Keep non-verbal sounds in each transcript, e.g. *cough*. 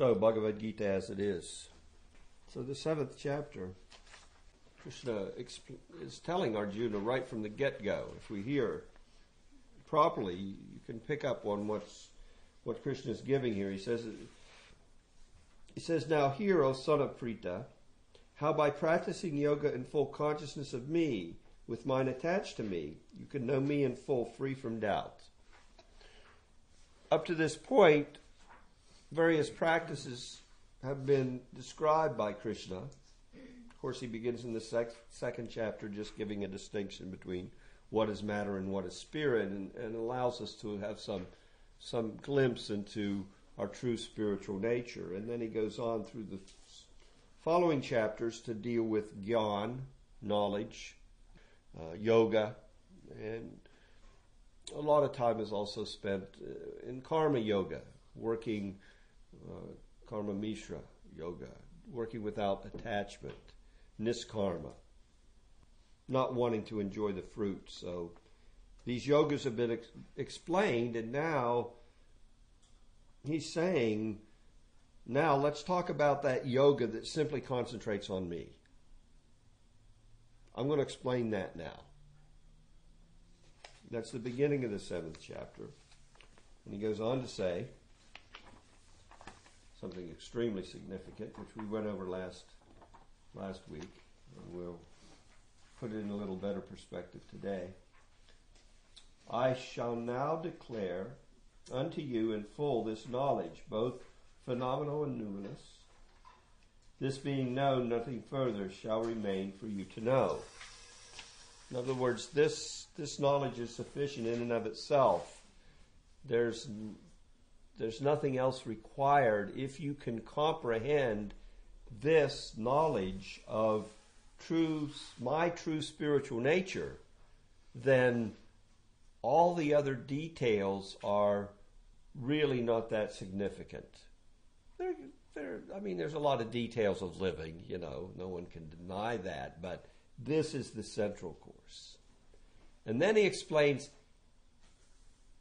So, Bhagavad Gita as it is. So, the seventh chapter, Krishna is telling Arjuna right from the get go. If we hear properly, you can pick up on what's what Krishna is giving here. He says, he says, Now hear, O son of Pritha, how by practicing yoga in full consciousness of me, with mind attached to me, you can know me in full, free from doubt. Up to this point, various practices have been described by Krishna. Of course, he begins in the sec- second chapter just giving a distinction between what is matter and what is spirit, and, and allows us to have some some glimpse into our true spiritual nature. And then he goes on through the following chapters to deal with gyan, knowledge, uh, yoga, and a lot of time is also spent uh, in karma yoga, working uh, karma mishra yoga, working without attachment, niskarma, not wanting to enjoy the fruit. So these yogas have been ex- explained, and now he's saying, now let's talk about that yoga that simply concentrates on me. I'm going to explain that now. That's the beginning of the seventh chapter. And he goes on to say something extremely significant, which we went over last last week, and we'll put it in a little better perspective today. I shall now declare unto you in full this knowledge, both phenomenal and numinous. This being known, nothing further shall remain for you to know. In other words, this this knowledge is sufficient in and of itself. There's there's nothing else required if you can comprehend this knowledge of true my true spiritual nature, then all the other details are really not that significant. There, there, I mean, there's a lot of details of living, you know, no one can deny that, but this is the central course. And then he explains,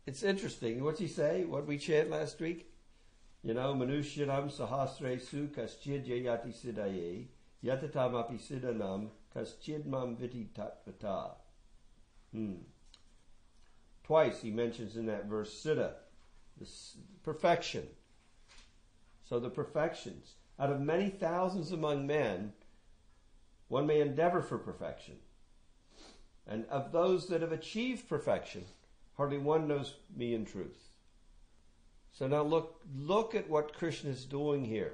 it's interesting. What's he say? What we chant last week? You know, Manushyanam sahasre su kaschid yati sidaye, yatatam api sidanam kaschid mam viti tatvata. Hmm. Twice he mentions in that verse siddha, perfection. So the perfections. Out of many thousands among men, one may endeavor for perfection. And of those that have achieved perfection, hardly one knows me in truth. So now look, look at what Krishna is doing here.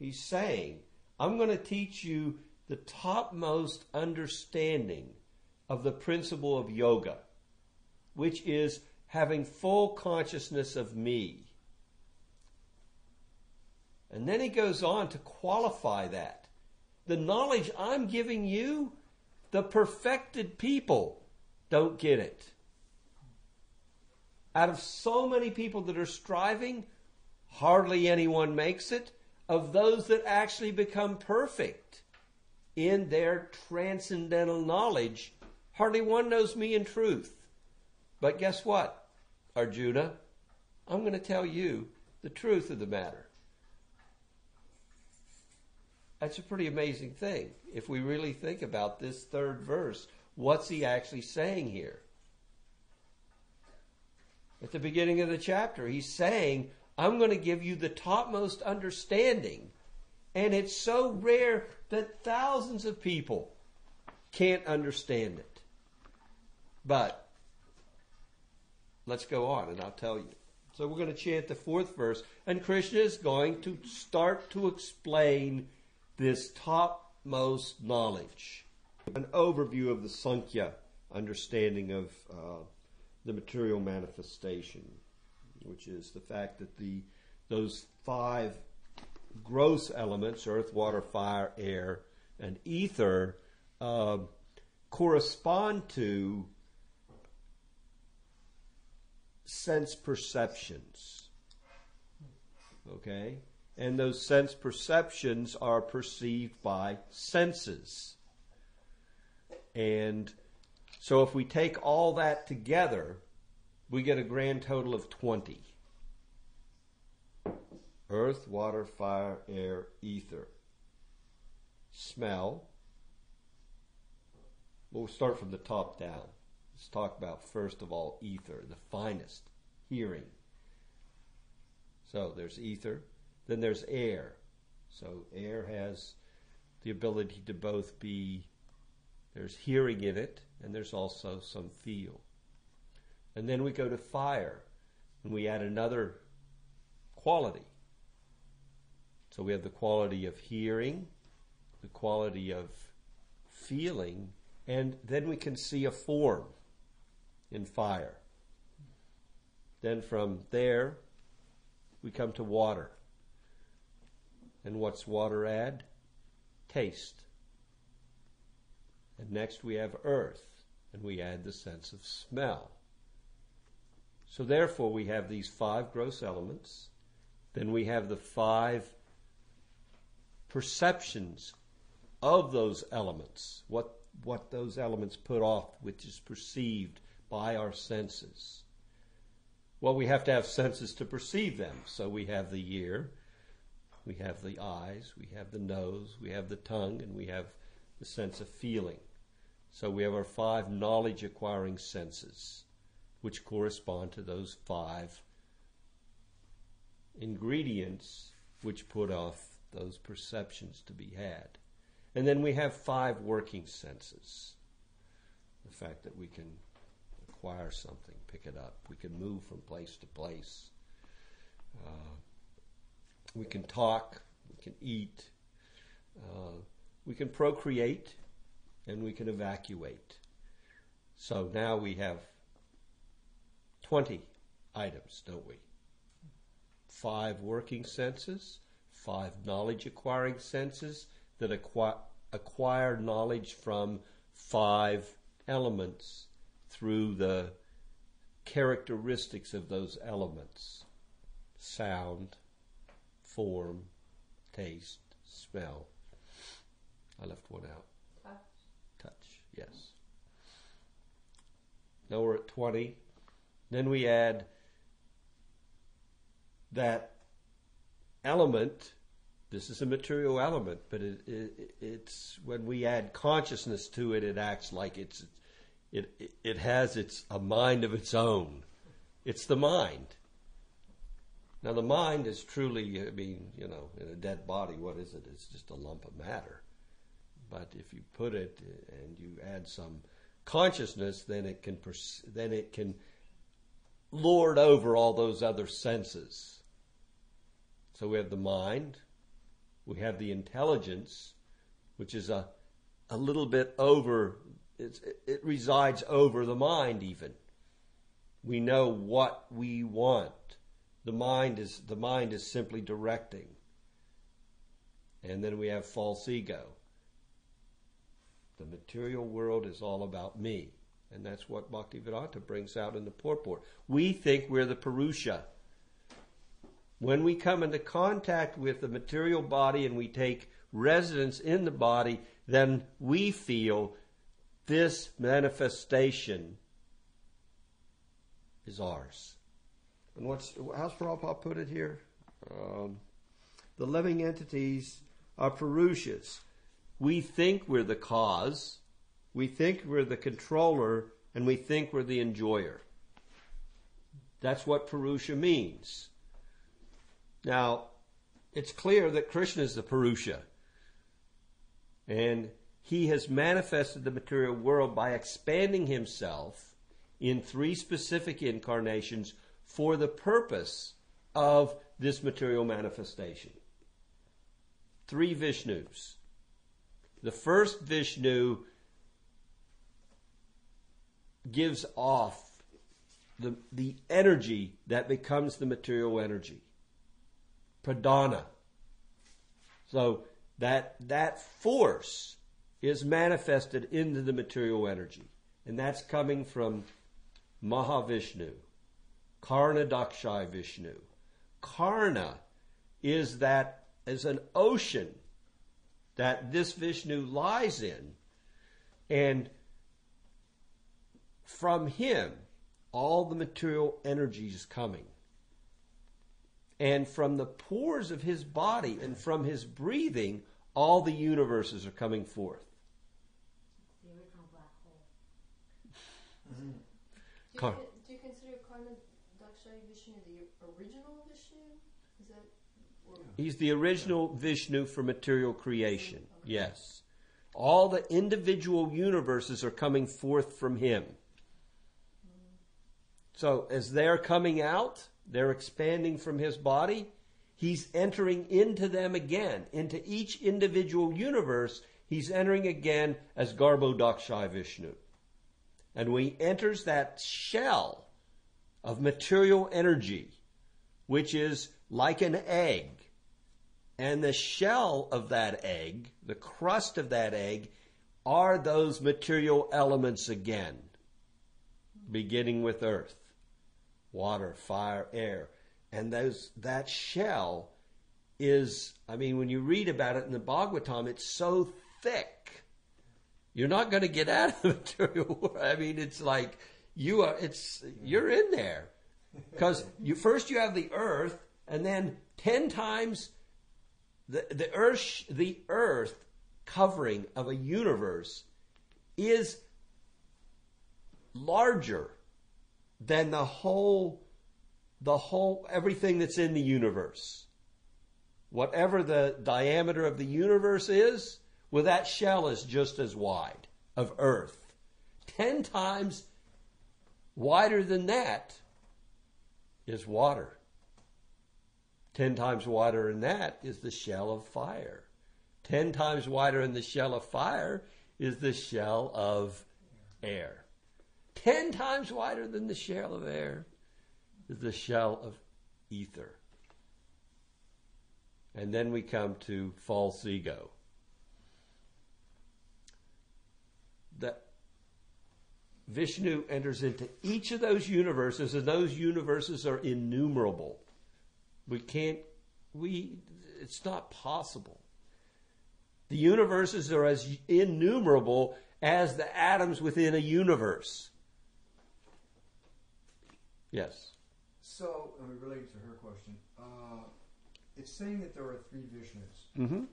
He's saying, I'm going to teach you the topmost understanding of the principle of yoga, which is having full consciousness of me. And then he goes on to qualify that. The knowledge I'm giving you, the perfected people don't get it. Out of so many people that are striving, hardly anyone makes it. Of those that actually become perfect in their transcendental knowledge, hardly one knows me in truth. But guess what, Arjuna? I'm going to tell you the truth of the matter. That's a pretty amazing thing. If we really think about this third verse, what's he actually saying here? At the beginning of the chapter, he's saying, I'm going to give you the topmost understanding. And it's so rare that thousands of people can't understand it. But let's go on and I'll tell you. So we're going to chant the fourth verse, and Krishna is going to start to explain this topmost knowledge. An overview of the Sankhya understanding of uh, the material manifestation, which is the fact that the those five gross elements earth, water, fire, air, and ether uh, correspond to sense perceptions. Okay? And those sense perceptions are perceived by senses. And so if we take all that together, we get a grand total of 20. earth, water, fire, air, ether. Smell. We'll start from the top down. Let's talk about first of all ether, the finest. Hearing. So there's ether. Then there's air. So air has the ability to both be, there's hearing in it, and there's also some feel. And then we go to fire, and we add another quality. So we have the quality of hearing, the quality of feeling, and then we can see a form in fire. Then from there, we come to water. And what's water add? Taste. And next we have earth, and we add the sense of smell. So therefore we have these five gross elements. Then we have the five perceptions of those elements, what, what those elements put off, which is perceived by our senses. Well, we have to have senses to perceive them. So we have the ear, we have the eyes, we have the nose, we have the tongue, and we have the sense of feeling. So we have our five knowledge acquiring senses, which correspond to those five ingredients which put off those perceptions to be had. And then we have five working senses. The fact that we can acquire something, pick it up, we can move from place to place, uh, we can talk, we can eat, uh, we can procreate, and we can evacuate. So now we have 20 items, don't we? Five working senses, five knowledge acquiring senses that acquire, acquire knowledge from five elements through the characteristics of those elements sound, form, taste, smell. I left one out. Yes. Now we're at 20. Then we add that element. This is a material element, but it, it, it's when we add consciousness to it, it acts like it's it, it it has its a mind of its own. It's the mind. Now the mind is truly, I mean, you know, in a dead body, what is it? It's just a lump of matter. But if you put it uh, and you add some consciousness, then it can pers- then it can lord over all those other senses. So we have the mind, we have the intelligence, which is a, a little bit over, it resides over the mind even. We know what we want. The mind is, the mind is simply directing. And then we have false ego. The material world is all about me. And that's what Bhaktivedanta brings out in the purport. We think we're the Purusha. When we come into contact with the material body and we take residence in the body, then we feel this manifestation is ours. And what's how's Prabhupada put it here? Um, the living entities are Purushas. We think we're the cause, we think we're the controller, and we think we're the enjoyer. That's what Purusha means. Now, it's clear that Krishna is the Purusha. And he has manifested the material world by expanding himself in three specific incarnations for the purpose of this material manifestation. Three Vishnus. The first Vishnu gives off the, the energy that becomes the material energy pradhana. So that that force is manifested into the material energy, and that's coming from Mahavishnu, Karna Dakshai Vishnu. Karna is that is an ocean that this Vishnu lies in, and from him all the material energy is coming. And from the pores of his body and from his breathing, all the universes are coming forth. The original black hole. Mhm. Do you, do you consider Karna Dakshayi Vishnu the original Vishnu? Is that He's the original Vishnu for material creation. Yes. All the individual universes are coming forth from him. So as they're coming out, they're expanding from his body. He's entering into them again, into each individual universe. He's entering again as Garbhodakshai Vishnu. And when he enters that shell of material energy, which is like an egg, and the shell of that egg, the crust of that egg, are those material elements again, beginning with earth, water, fire, air. And those, that shell is, I mean, when you read about it in the Bhagavatam, it's so thick. You're not going to get out of the *laughs* material. I mean, it's like you are, it's, you're in there. Because you, first you have the earth, and then ten times the, the earth the earth covering of a universe is larger than the whole the whole everything that's in the universe. Whatever the diameter of the universe is well that shell is just as wide of earth. 10 times wider than that is water 10 times wider than that is the shell of fire. 10 times wider than the shell of fire is the shell of air. 10 times wider than the shell of air is the shell of ether. And then we come to false ego. That Vishnu enters into each of those universes, and those universes are innumerable. We can't, we, it's not possible. The universes are as innumerable as the atoms within a universe. Yes. So, uh, related to her question, uh, it's saying that there are three Vishnus. Mm-hmm.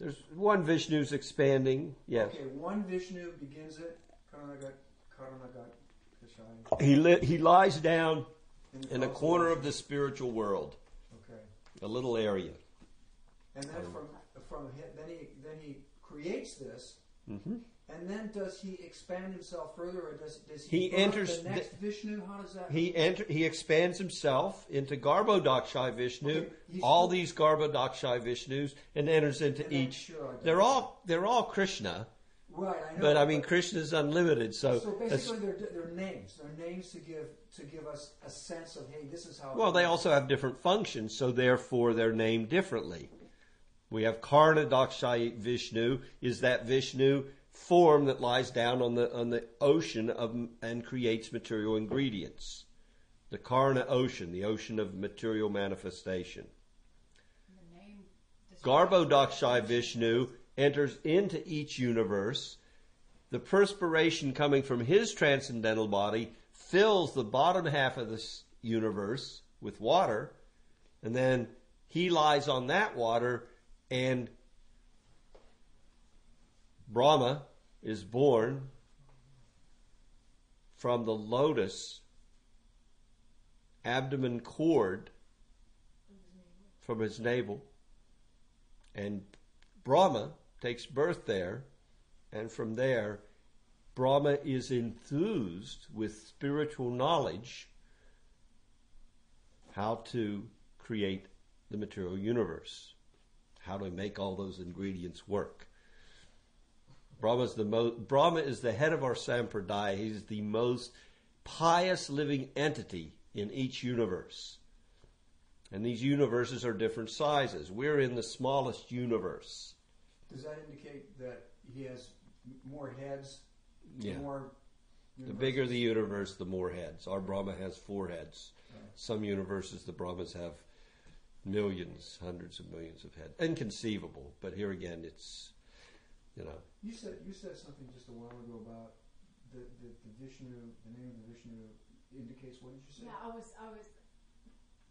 There's one Vishnu's expanding. Yes. Okay, one Vishnu begins it, Karanagat, Karanagat. He li- he lies down in a corner of the spiritual world, Okay, a little area. and then from from hi- then he then he creates this, Mm-hmm. and then does he expand himself further, or does does he, He enters the next Vishnu? How does that? He enter, he expands himself into Garbhodakshai Vishnu, Okay, all these Garbhodakshai Vishnus, and enters into And each. sure They're all they're all Krishna, right. I know, but I mean Krishna is unlimited. So, So basically, they're, they're names. They're names to give to give us a sense of hey, this is how. well, they also have different functions, so therefore they're named differently. We have Karna Karnadakshai Vishnu is that Vishnu form that lies down on the on the ocean of and creates material ingredients. The Karna ocean, the ocean of material manifestation. The name. Garbhodakshai Vishnu enters into each universe. The perspiration coming from his transcendental body fills the bottom half of this universe with water, and then he lies on that water, and Brahma is born from the lotus abdomen cord from his navel. And Brahma takes birth there, and from there, Brahma is enthused with spiritual knowledge how to create the material universe, how to make all those ingredients work. Brahma's the mo- Brahma is the head of our sampradaya. He's the most pious living entity in each universe. And these universes are different sizes. We're in the smallest universe. Does that indicate that he has more heads? Yeah. More. The bigger the universe, the more heads. Our Brahma has four heads. Right. Some universes, the Brahmas have millions, hundreds of millions of heads. Inconceivable, but here again, it's, you know, You said you said something just a while ago about the, the, the Vishnu, the name of the Vishnu indicates what did you say? Yeah, I was, I was.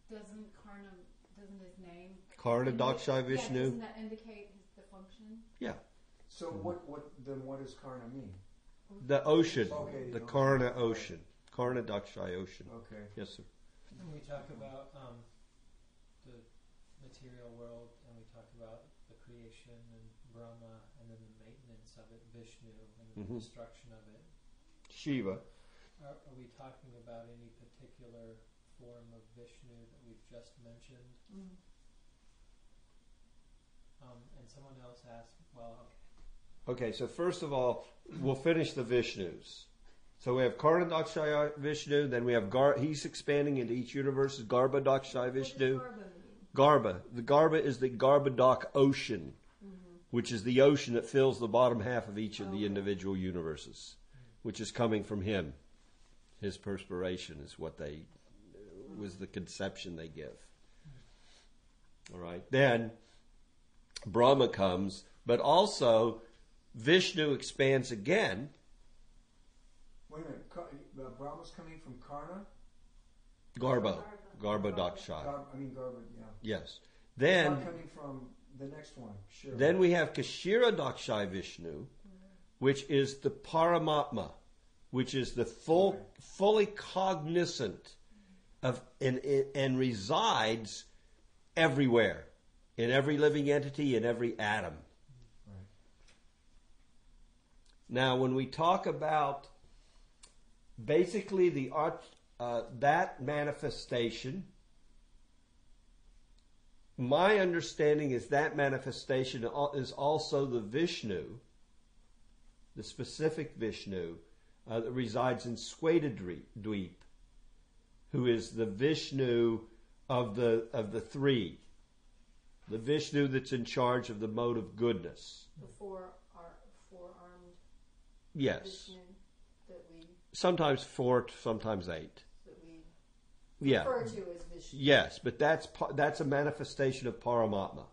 Doesn't Karna, doesn't his name? Karna Daksha Yeah, doesn't that indicate his, the function? So what what then what does Karna mean? The ocean, Okay, the the Karna ocean. ocean, Karna Dakshai ocean. Okay. Yes, sir. And we talk about um, the material world, and we talk about the creation and Brahma, and then the maintenance of it, Vishnu, and the Mhm. destruction of it. Shiva. Are, are we talking about any particular form of Vishnu that we've just mentioned? Mm. Um, and someone else asked, well, okay, Okay, so first of all, we'll finish the Vishnus. So we have Karna Dakshai Vishnu, then we have Gar. He's expanding into each universe. is Garba Dakshai Vishnu. What does Garba mean? Garba. The Garba is the Garbadak ocean, Mm-hmm. which is the ocean that fills the bottom half of each of the Okay. individual universes, which is coming from him. His perspiration is what they was the conception they give. All right. Then Brahma comes, but also Vishnu expands again. Wait a minute. Brahma's coming from Karna. Garba. Garba Dakshai. Gar- I mean Garba. Yeah. Yes. Then coming from the next one. Sure. Then we have Kashira Dakshai Vishnu, which is the Paramatma, which is the full, Right. fully cognizant of and, and resides everywhere, in every living entity, in every atom. Right. Now, when we talk about basically the uh, that manifestation, my understanding is that manifestation is also the Vishnu, the specific Vishnu uh, that resides in Dweep, who is the Vishnu of the of the three, the Vishnu that's in charge of the mode of goodness. The four ar- four-armed Yes. Vishnu that we sometimes four, sometimes eight. that we Yeah. refer to as Vishnu. Yes, but that's that's a manifestation of Paramatma.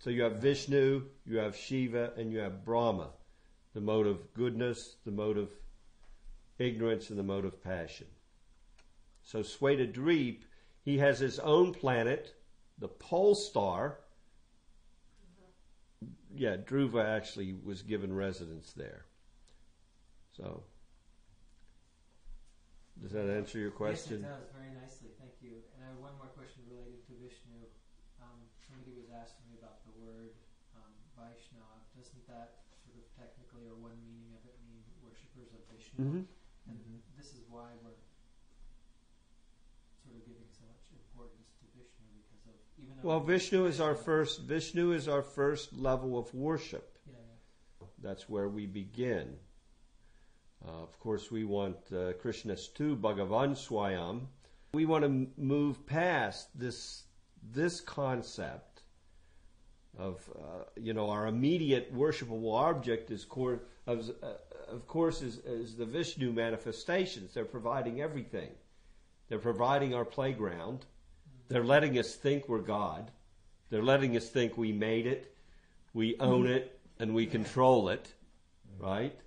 So you have Vishnu, you have Shiva, and you have Brahma, the mode of goodness, the mode of ignorance, and the mode of passion. So Svetadvip, he has his own planet, the pole star. Yeah, Dhruva actually was given residence there. So, does that answer your question? Yes, it does very nicely. Thank you. And I have one more question related to Vishnu. Um, somebody was asking me about the word um, Vaishnav. Doesn't that sort of technically, or one meaning of it, mean worshippers of Vishnu? Mhm. And Mhm. this is why we're sort of giving so much importance to Vishnu because of even though Well, Vishnu is our first. Vishnu is our first level of worship. Yeah, yeah. That's where we begin. Uh, of course, we want uh, Krishna's tu Bhagavan Swayam. We want to m- move past this this concept of uh, you know our immediate worshipable object is cor- of, uh, of course is, is the Vishnu manifestations. They're providing everything. They're providing our playground. They're letting us think we're God. They're letting us think we made it, we own it, and we control it, right?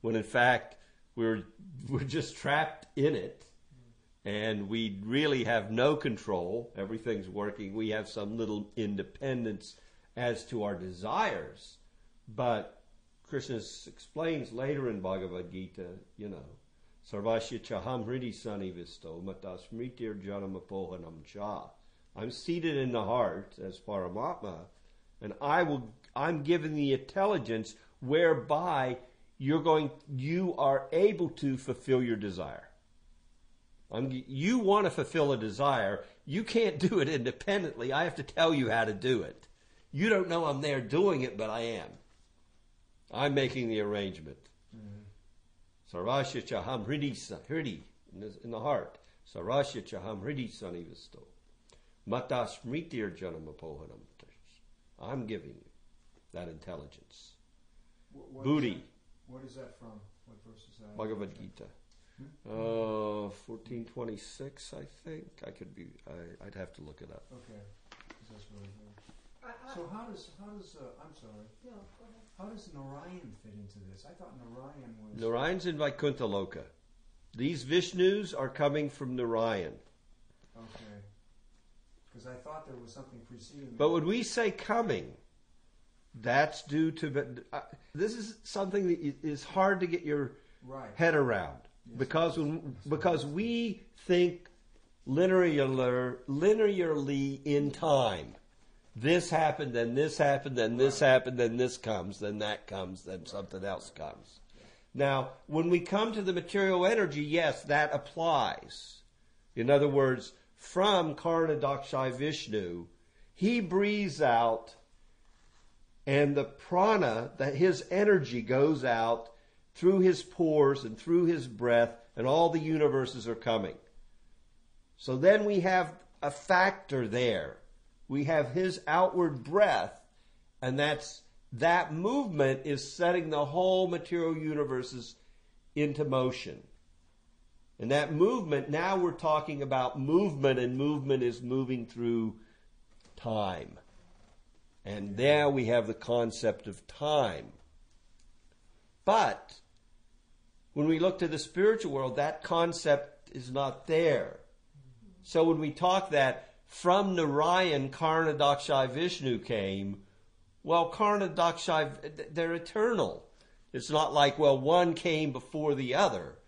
When in fact we're we're just trapped in it, and we really have no control. Everything's working. We have some little independence as to our desires, but Krishna explains later in Bhagavad Gita, you know, Sarvasya chaham hridi sanivisto matasmritir janamapohanam cha. I'm seated in the heart as Paramatma, and I will. I'm given the intelligence whereby you're going. You are able to fulfill your desire. I'm, you want to fulfill a desire. You can't do it independently. I have to tell you how to do it. You don't know I'm there doing it, but I am. I'm making the arrangement. Mm-hmm. Sarvasya chaham hridi sa- hridi in the, in heart. Sarvasya chaham hridi sanivisto. Mata smritir janamapohanam. I'm giving you that intelligence. Wh- what is Booty. that- What is that from? What verse is that? Bhagavad Gita. Uh, 1426, I think. I could be, I, I'd have to look it up. Okay. that's really. I, I, So how does how does uh, I'm sorry. no, go ahead. How does Narayan fit into this? I thought Narayan was. Narayan's in Vaikuntha Loka. These Vishnus are coming from Narayan. Okay. Because I thought there was something preceding. But when we say coming, that's due to. Uh, this is something that is hard to get your right. head around Yes. because when, because we think linear, linearly in time. This happened, then this happened, then this happened, then this comes, then that comes, then something else comes. Now, when we come to the material energy, yes, that applies. In other words, from Karna Dakshai Vishnu, he breathes out and the prana, that his energy goes out through his pores and through his breath, and all the universes are coming. So then we have a factor there. We have his outward breath, and that's that movement is setting the whole material universes into motion. And that movement, now we're talking about movement, and movement is moving through time. And there we have the concept of time. But when we look to the spiritual world, that concept is not there. So when we talk that from Narayan, Karna Dakshai Vishnu came, well, Karna Dakshai, they're eternal. It's not like, well, one came before the other.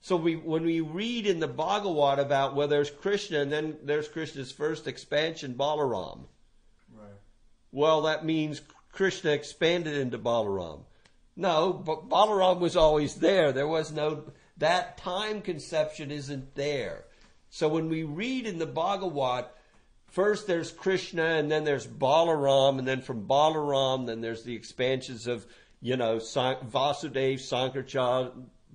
So we, when we read in the Bhagavad about, well, there's Krishna and then there's Krishna's first expansion, Balaram. Right. Well, that means Krishna expanded into Balaram. No, but Balaram was always there. There was no, that time conception isn't there. So when we read in the Bhagavad, first there's Krishna and then there's Balaram and then from Balaram then there's the expansions of, you know, San- Vasudev, Sankarcha,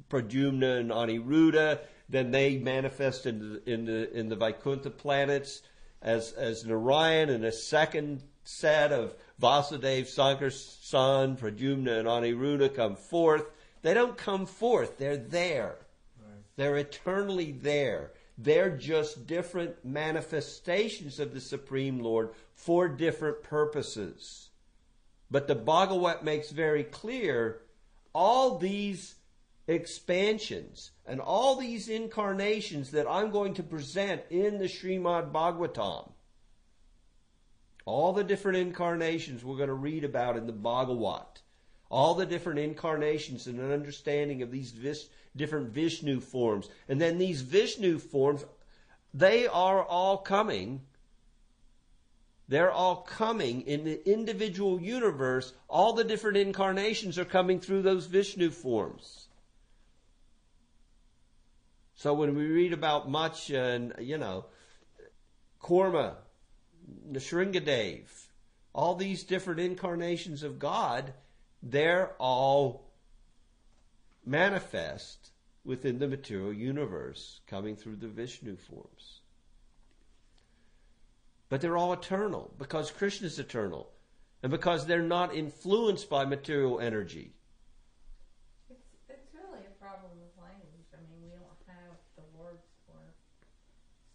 Pradyumna and Aniruddha. Then they manifest in the, in the, in the Vaikuntha planets as, as Narayan and a second set of Vasudev, Sankarshan, Pradyumna and Aniruddha come forth. They don't come forth. They're there. Right. They're eternally there. They're just different manifestations of the Supreme Lord for different purposes. But the Bhagavat makes very clear all these expansions and all these incarnations that I'm going to present in the Srimad Bhagavatam, all the different incarnations we're going to read about in the Bhagavat, all the different incarnations and an understanding of these vis- different Vishnu forms. And then these Vishnu forms, they are all coming. They're all coming in the individual universe. All the different incarnations are coming through those Vishnu forms. So when we read about Matsya and, you know, Kurma, Nrisinghadev, all these different incarnations of God, they're all manifest within the material universe, coming through the Vishnu forms. But they're all eternal because Krishna is eternal and because they're not influenced by material energy. It's it's really a problem with language. I mean, we don't have the words for.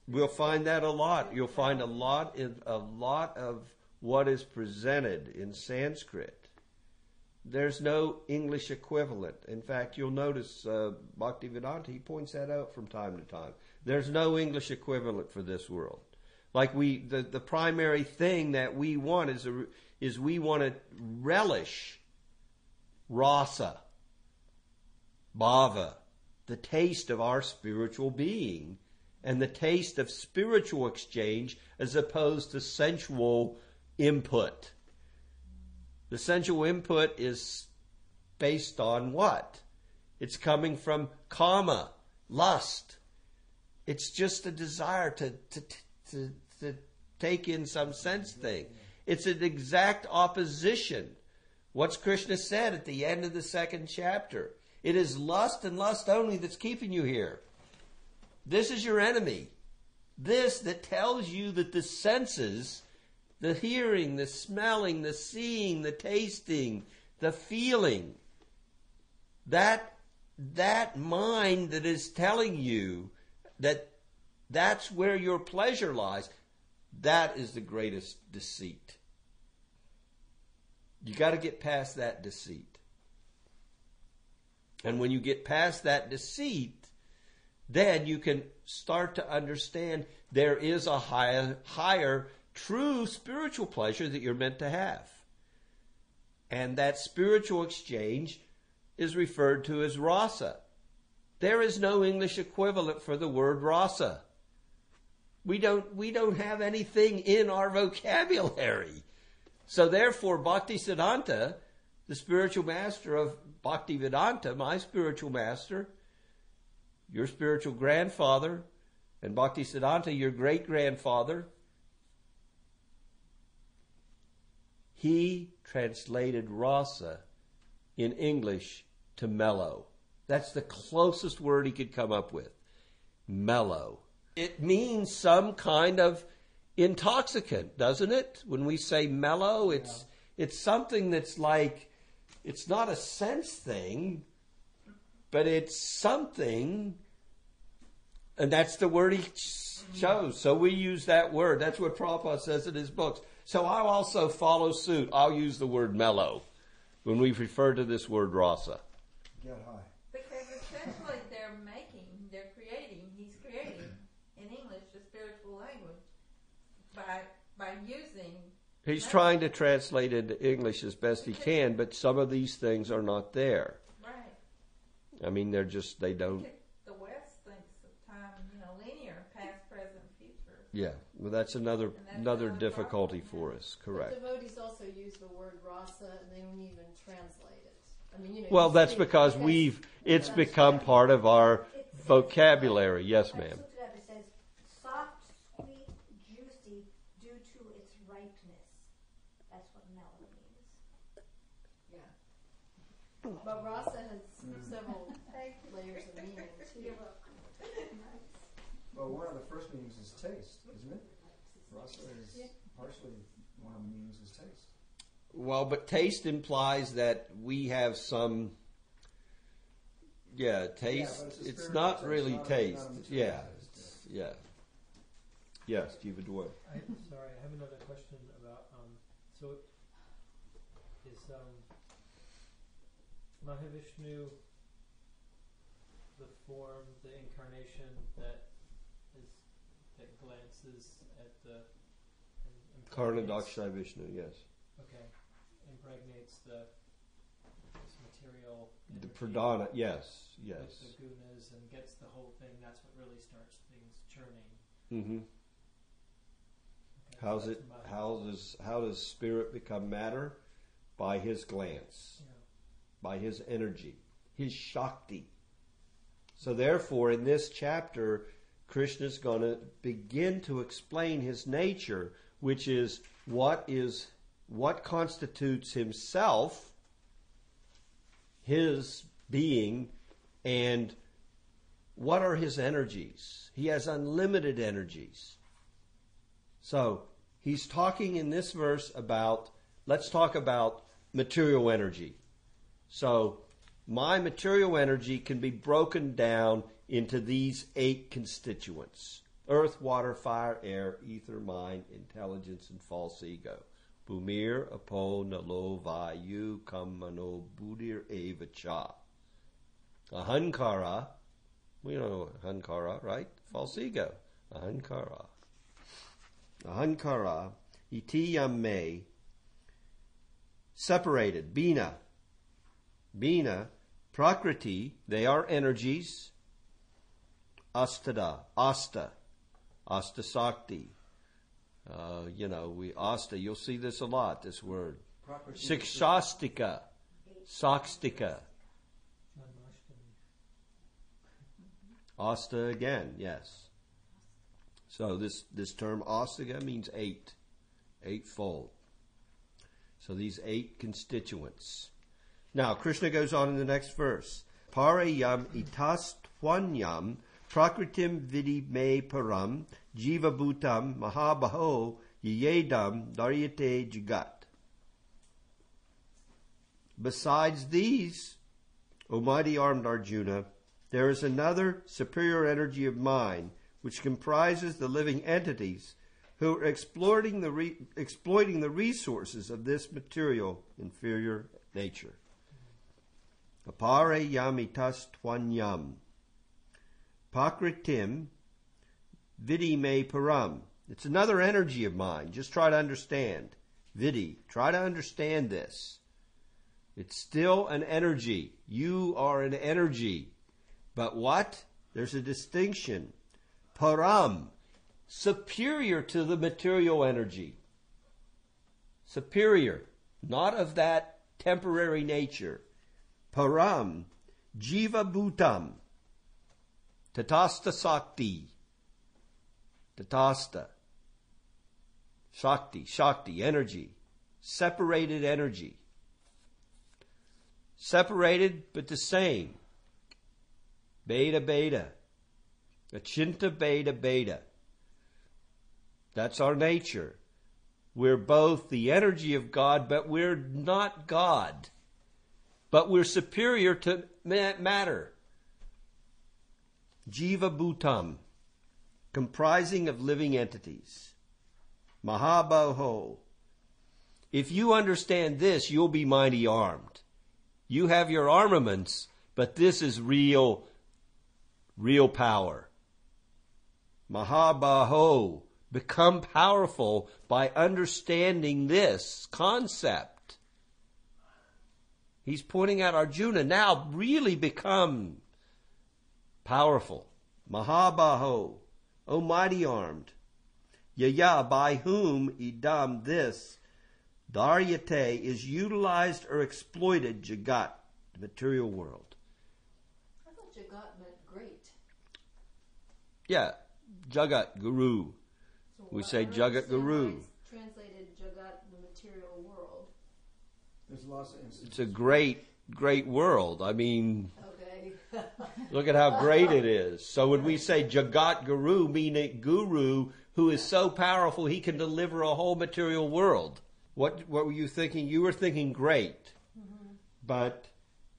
We'll find that a lot. You'll find a lot in a lot of what is presented in Sanskrit. There's no English equivalent. In fact, you'll notice uh, Bhaktivedanta he points that out from time to time. There's no English equivalent for this world. Like we, the, the primary thing that we want is a, is we want to relish rasa, bhava, the taste of our spiritual being, and the taste of spiritual exchange as opposed to sensual input. The sensual input is based on what? It's coming from karma, lust. It's just a desire to, to, to, to take in some sense thing. It's an exact opposition. What's Krishna said at the end of the second chapter? It is lust and lust only that's keeping you here. This is your enemy. This that tells you that the senses, the hearing, the smelling, the seeing, the tasting, the feeling, that, that mind that is telling you that that's where your pleasure lies, that is the greatest deceit. You got to get past that deceit. And when you get past that deceit, then you can start to understand there is a higher, higher true spiritual pleasure that you're meant to have. And that spiritual exchange is referred to as rasa. There is no English equivalent for the word rasa. We don't, we don't have anything in our vocabulary. So therefore, Bhaktisiddhanta, the spiritual master of Bhaktivedanta, my spiritual master, your spiritual grandfather, and Bhaktisiddhanta, your great grandfather, he translated rasa in English to mellow. That's the closest word he could come up with. Mellow. It means some kind of intoxicant, doesn't it? When we say mellow, it's it's something that's like it's not a sense thing, but it's something and that's the word he ch- chose. So we use that word. That's what Prabhupada says in his books. So I'll also follow suit. I'll use the word mellow when we refer to this word rasa. Get high. Because essentially they're making, they're creating, he's creating in English the spiritual language by by using He's trying to translate into English as best he can, but some of these things are not there. right. I mean, they're just, they don't. The West thinks of time, you know, linear, past, present, future. Yeah, well, that's another that's another difficulty for us. But Correct. devotees also use the word rasa and they don't even translate it. I mean, you know. Well, you that's because we've it's become right. part of our It says- vocabulary. Yes, ma'am. It says, soft, sweet, juicy, due to its ripeness. That's what mellow means. Yeah. But rasa has several layers of meaning too. Well, one of the first meanings is taste, isn't it? Rasa is Yeah. partially one of the meanings is taste. Well, but taste implies that we have some. Yeah, taste. but it's it's not taste, really not taste. not yeah, taste, it's- yeah. Yes, Jiva Dway. I, sorry, I have another question about um. So, is um Mahavishnu the form, the incarnation that is that glances at the and Karna impregnates- Dakshai Vishnu. Yes, Okay, impregnates the this material the Pradhana. Yes, yes. the gunas and gets the whole thing. That's what really starts things churning. Mm-hmm. Okay, How's that's it? How does how does spirit become matter? By his glance. Yeah. by his energy, his Shakti. So, therefore, in this chapter, Krishna's going to begin to explain his nature, which is what is what constitutes himself, his being, and what are his energies. He has unlimited energies. So, he's talking in this verse about, let's talk about material energy. So, my material energy can be broken down into these eight constituents earth, water, fire, air, ether, mind, intelligence, and false ego. Bhumir, apo, nalo, vayu, kamano, buddhir, eva, cha. Ahankara, we know ahankara, right? False ego. Ahankara. Ahankara, iti yamme, separated, bina. Bina, Prakriti, they are energies. Astada, Asta, Asta Sakti. Uh, you know, we Asta, you'll see this a lot, this word. Sikshastika, Sakstika. Asta again, yes. So this, this term Astika means eight, eightfold. So these eight constituents. Now, Krishna goes on in the next verse. Parayam itas twanyam prakritim vidi me param jiva bhutam mahabaho yedam daryate jagat. Besides these, O mighty armed Arjuna, there is another superior energy of mind which comprises the living entities who are exploiting the, re- exploiting the resources of this material inferior nature. Apare yamitas twanyam. Pakritim Vidi me param. It's another energy of mine. Just try to understand. Vidi. Try to understand this. It's still an energy. You are an energy. But what? There's a distinction. Param. Superior to the material energy. Superior. Not of that temporary nature. Param. Jiva Bhutam. Tatastha Sakti. Tatastha. Shakti, Shakti, energy. Separated energy. Separated but the same. Beta, beta. Achinta, beta, beta. That's our nature. We're both the energy of God, but we're not God. But we're superior to matter. Jiva Bhutam comprising of living entities. Mahabaho. If you understand this, you'll be mighty armed. You have your armaments, but this is real, real power. Mahabaho. Become powerful by understanding this concept. He's pointing out Arjuna now really become powerful. Mahabaho. O mighty armed, Yaya, by whom idam this dharyate is utilized or exploited Jagat, the material world. I thought Jagat meant great. Yeah, Jagat Guru. So We say Jagat Guru. Translated Jagat, the material world. There's lots of instances. It's a great, great world. I mean, Okay. Look at how great it is. So when we say Jagat Guru, meaning guru who is so powerful he can deliver a whole material world. What what were you thinking? You were thinking great. Mm-hmm. But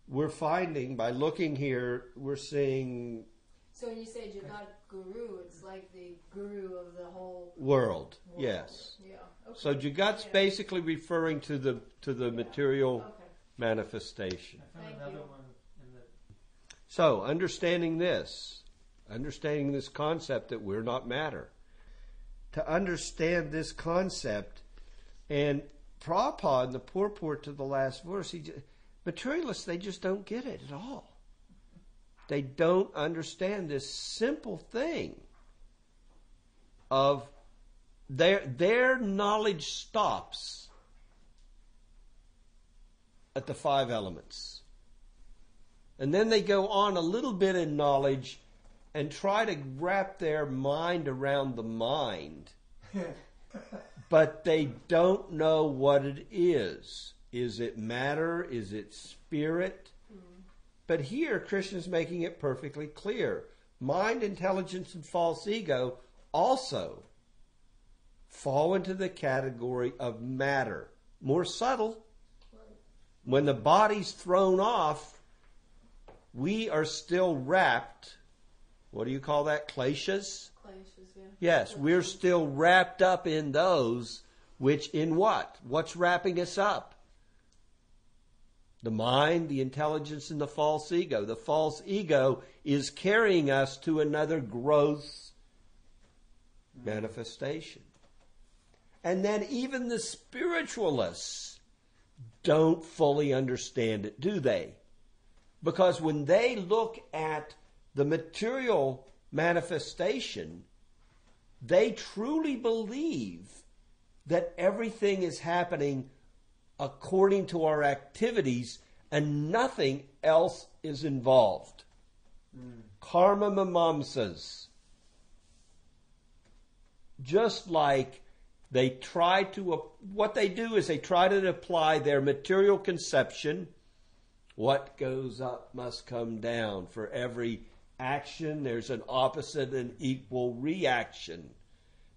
we're finding by looking here, we're seeing so when you say Jagat Guru, it's like the guru of the whole world. world. Yes. Yeah. Okay. So Jagat's Yeah. basically referring to the to the material Okay. manifestation. I found Thank another you. one in the So, understanding this, understanding this concept that we're not matter, to understand this concept, and Prabhupada in the purport to the last verse, he materialists, they just don't get it at all. They don't understand this simple thing of their, their knowledge stops at the five elements. And then they go on a little bit in knowledge and try to wrap their mind around the mind. *laughs* but they don't know what it is. Is it matter? Is it spirit? Hmm. But here, Krishna's making it perfectly clear. Mind, intelligence, and false ego also fall into the category of matter. More subtle. When the body's thrown off, we are still wrapped. What do you call that? Kleshas? Clashes, yeah. Yes, we're still wrapped up in those, which in what? What's wrapping us up? The mind, the intelligence, and the false ego. The false ego is carrying us to another growth manifestation. And then even the spiritualists don't fully understand it, do they? Because when they look at the material manifestation, they truly believe that everything is happening according to our activities and nothing else is involved. Karma mimamsas. Just like they try to, what they do is they try to apply their material conception. What goes up must come down. For every action, there's an opposite and equal reaction.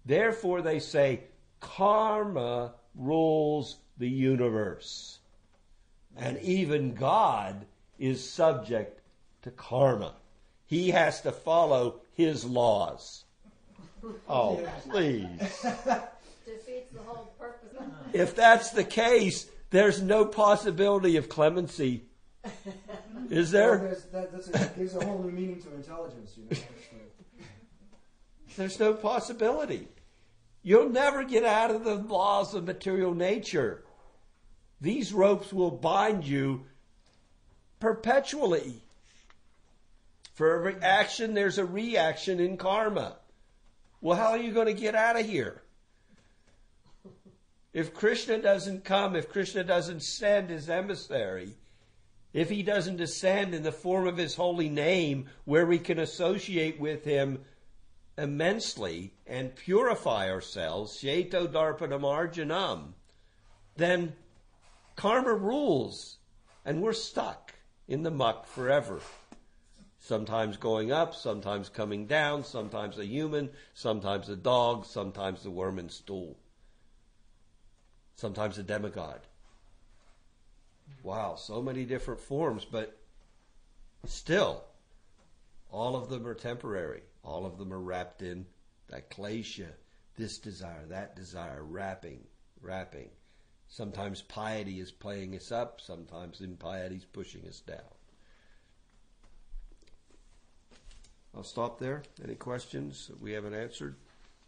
Therefore, they say karma rules the universe. And even God is subject to karma. He has to follow his laws. Oh, please. Defeats the whole purpose. If that's the case, there's no possibility of clemency. Is there? there's, that that's a, gives a whole new meaning to intelligence, you know. *laughs* There's no possibility. You'll never get out of the laws of material nature. These ropes will bind you perpetually. For every action, there's a reaction in karma. Well, how are you going to get out of here? If Krishna doesn't come, if Krishna doesn't send his emissary, if he doesn't descend in the form of his holy name where we can associate with him immensely and purify ourselves, Ceto Darpana Marjanam, then karma rules and we're stuck in the muck forever. Sometimes going up, sometimes coming down, sometimes a human, sometimes a dog, sometimes the worm and stool, sometimes a demigod. Wow, so many different forms, but still, all of them are temporary. All of them are wrapped in that klesha, this desire, that desire, wrapping, wrapping. Sometimes piety is playing us up, sometimes impiety is pushing us down. I'll stop there. Any questions that we haven't answered?